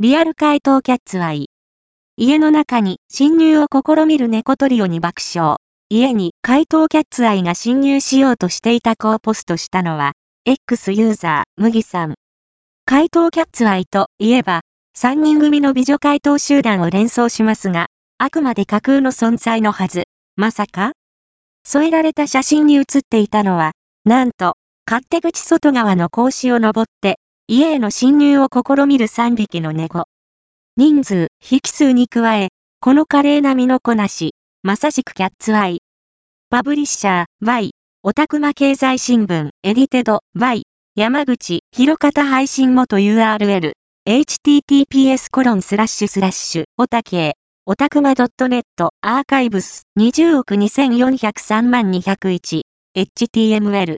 リアル怪盗キャッツアイ。家の中に侵入を試みる猫トリオに爆笑。家に怪盗キャッツアイが侵入しようとしていた子をポストしたのは、X ユーザー、麦さん。怪盗キャッツアイといえば、3人組の美女怪盗集団を連想しますが、あくまで架空の存在のはず。まさか？添えられた写真に写っていたのは、なんと、勝手口外側の格子を登って、家への侵入を試みる3匹の猫。人数、匹数に加え、この華麗な身のこなし、まさしくキャッツアイ。パブリッシャー、Y、オタクマ経済新聞、エディテド、Y、山口、広方配信元 URL、https コロンスラッシュスラッシュ、オタケオタクマ .net、アーカイブス、20億2403万201、html